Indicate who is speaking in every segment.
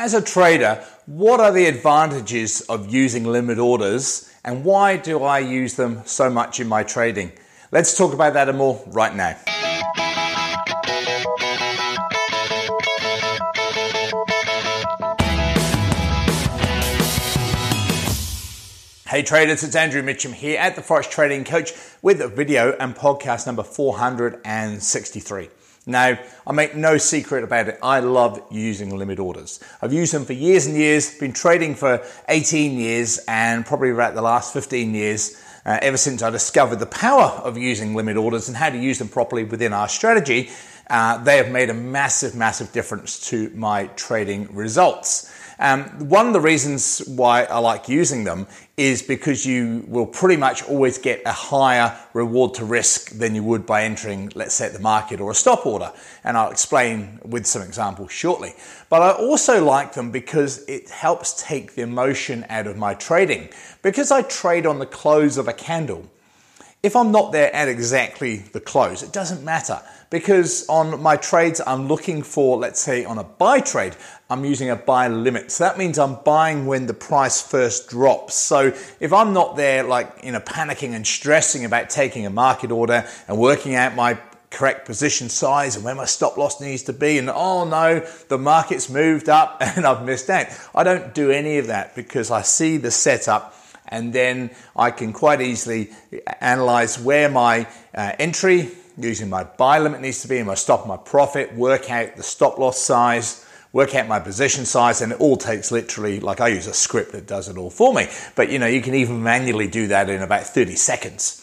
Speaker 1: As a trader, what are the advantages of using limit orders and why do I use them so much in my trading? Let's talk about that and more right now. Hey traders, it's Andrew Mitchem here at the Forex Trading Coach with video and podcast number 463. Now, I make no secret about it. I love using limit orders. I've used them for years and years, been trading for 18 years and probably about the last 15 years, uh, ever since I discovered the power of using limit orders and how to use them properly within our strategy. Uh, they have made a massive, massive difference to my trading results. Um, one of the reasons why I like using them is because you will pretty much always get a higher reward to risk than you would by entering, let's say, the market or a stop order. And I'll explain with some examples shortly. But I also like them because it helps take the emotion out of my trading. Because I trade on the close of a candle, if I'm not there at exactly the close, it doesn't matter because on my trades, I'm looking for, let's say on a buy trade, I'm using a buy limit. So that means I'm buying when the price first drops. So if I'm not there like, you know, panicking and stressing about taking a market order and working out my correct position size and where my stop loss needs to be and oh no the market's moved up and I've missed out. I don't do any of that because I see the setup and then I can quite easily analyze where my uh, entry using my buy limit needs to be and my stop my profit, work out the stop loss size, work out my position size, and it all takes literally, like I use a script that does it all for me. But you know, you can even manually do that in about 30 seconds.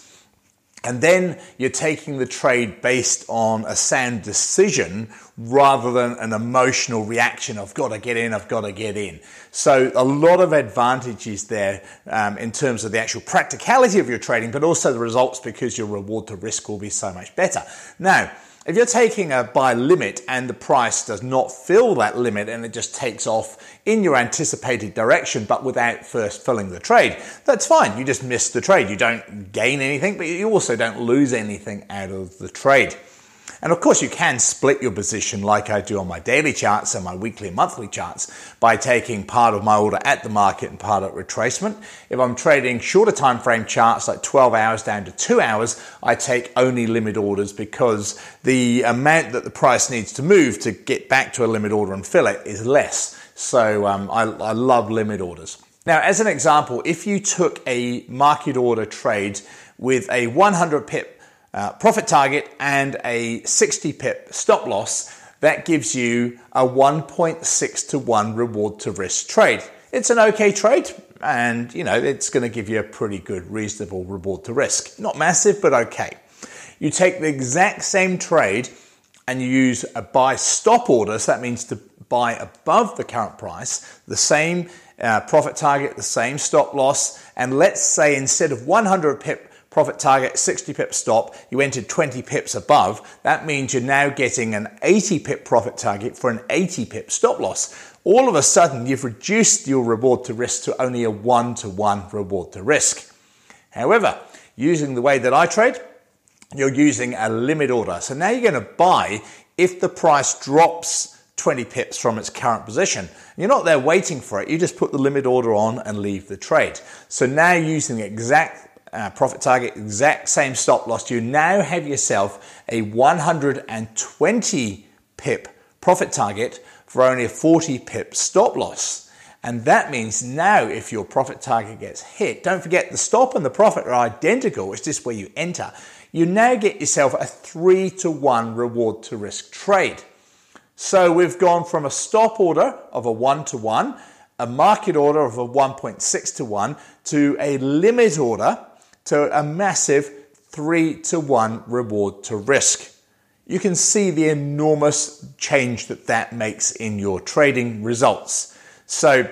Speaker 1: And then you're taking the trade based on a sound decision rather than an emotional reaction. I've got to get in, I've got to get in. So, a lot of advantages there um, in terms of the actual practicality of your trading, but also the results because your reward to risk will be so much better. Now, if you're taking a buy limit and the price does not fill that limit and it just takes off in your anticipated direction but without first filling the trade, that's fine. You just miss the trade. You don't gain anything, but you also don't lose anything out of the trade. And of course, you can split your position like I do on my daily charts and my weekly and monthly charts by taking part of my order at the market and part at retracement. If I'm trading shorter time frame charts like 12 hours down to two hours, I take only limit orders because the amount that the price needs to move to get back to a limit order and fill it is less. So um, I, I love limit orders. Now, as an example, if you took a market order trade with a 100 pip uh, profit target and a 60 pip stop loss, that gives you a 1.6 to 1 reward to risk trade. It's an okay trade and you know it's going to give you a pretty good reasonable reward to risk. Not massive but okay. You take the exact same trade and you use a buy stop order, so that means to buy above the current price, the same uh, profit target, the same stop loss, and let's say instead of 100 pip profit target 60 pip stop, you entered 20 pips above. That means you're now getting an 80 pip profit target for an 80 pip stop loss. All of a sudden, you've reduced your reward to risk to only a one to one reward to risk. However, using the way that I trade, you're using a limit order. So now you're going to buy if the price drops 20 pips from its current position. You're not there waiting for it. You just put the limit order on and leave the trade. So now using the exact uh, profit target, exact same stop loss, you now have yourself a 120 pip profit target for only a 40 pip stop loss. And that means now if your profit target gets hit, don't forget the stop and the profit are identical, it's just where you enter. You now get yourself a three to one reward to risk trade. So we've gone from a stop order of a one to one, a market order of a 1.6 to 1 to a limit order to a massive three to one reward to risk. You can see the enormous change that that makes in your trading results. So,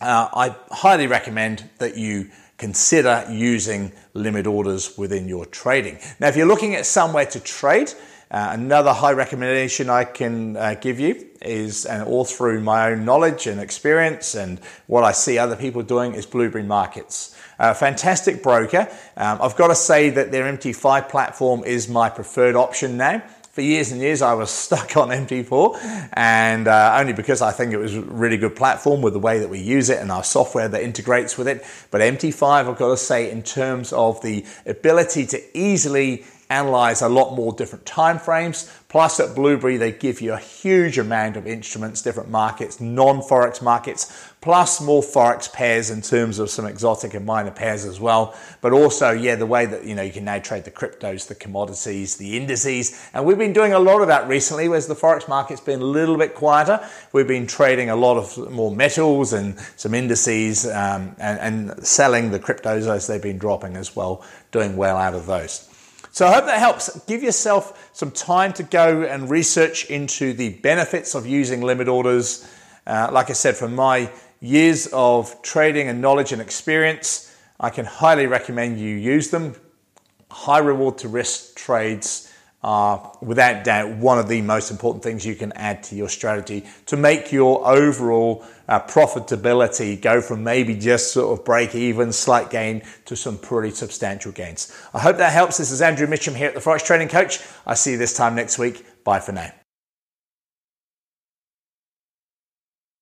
Speaker 1: uh, I highly recommend that you consider using limit orders within your trading. Now, if you're looking at somewhere to trade, uh, another high recommendation I can uh, give you is, and all through my own knowledge and experience and what I see other people doing, is Blueberry Markets. A fantastic broker. Um, I've got to say that their MT5 platform is my preferred option now for years and years, I was stuck on MT4, and uh, only because I think it was a really good platform with the way that we use it and our software that integrates with it. But MT5, I've got to say, in terms of the ability to easily analyze a lot more different time frames. Plus, at Blueberry, they give you a huge amount of instruments, different markets, non Forex markets, plus more Forex pairs in terms of some exotic and minor pairs as well. But also, yeah, the way that you know you can now trade the cryptos, the commodities, the indices. And we've been doing a lot of that recently, whereas the Forex market's been a little bit quieter. We've been trading a lot of more metals and some indices um, and, and selling the cryptos as they've been dropping as well, doing well out of those. So I hope that helps. Give yourself some time to go and research into the benefits of using limit orders. Uh, like I said, from my years of trading and knowledge and experience, I can highly recommend you use them. High reward to risk trades are without doubt one of the most important things you can add to your strategy to make your overall uh, profitability go from maybe just sort of break even, slight gain to some pretty substantial gains. I hope that helps. This is Andrew Mitchem here at the Forex Trading Coach. I see you this time next week. Bye for now.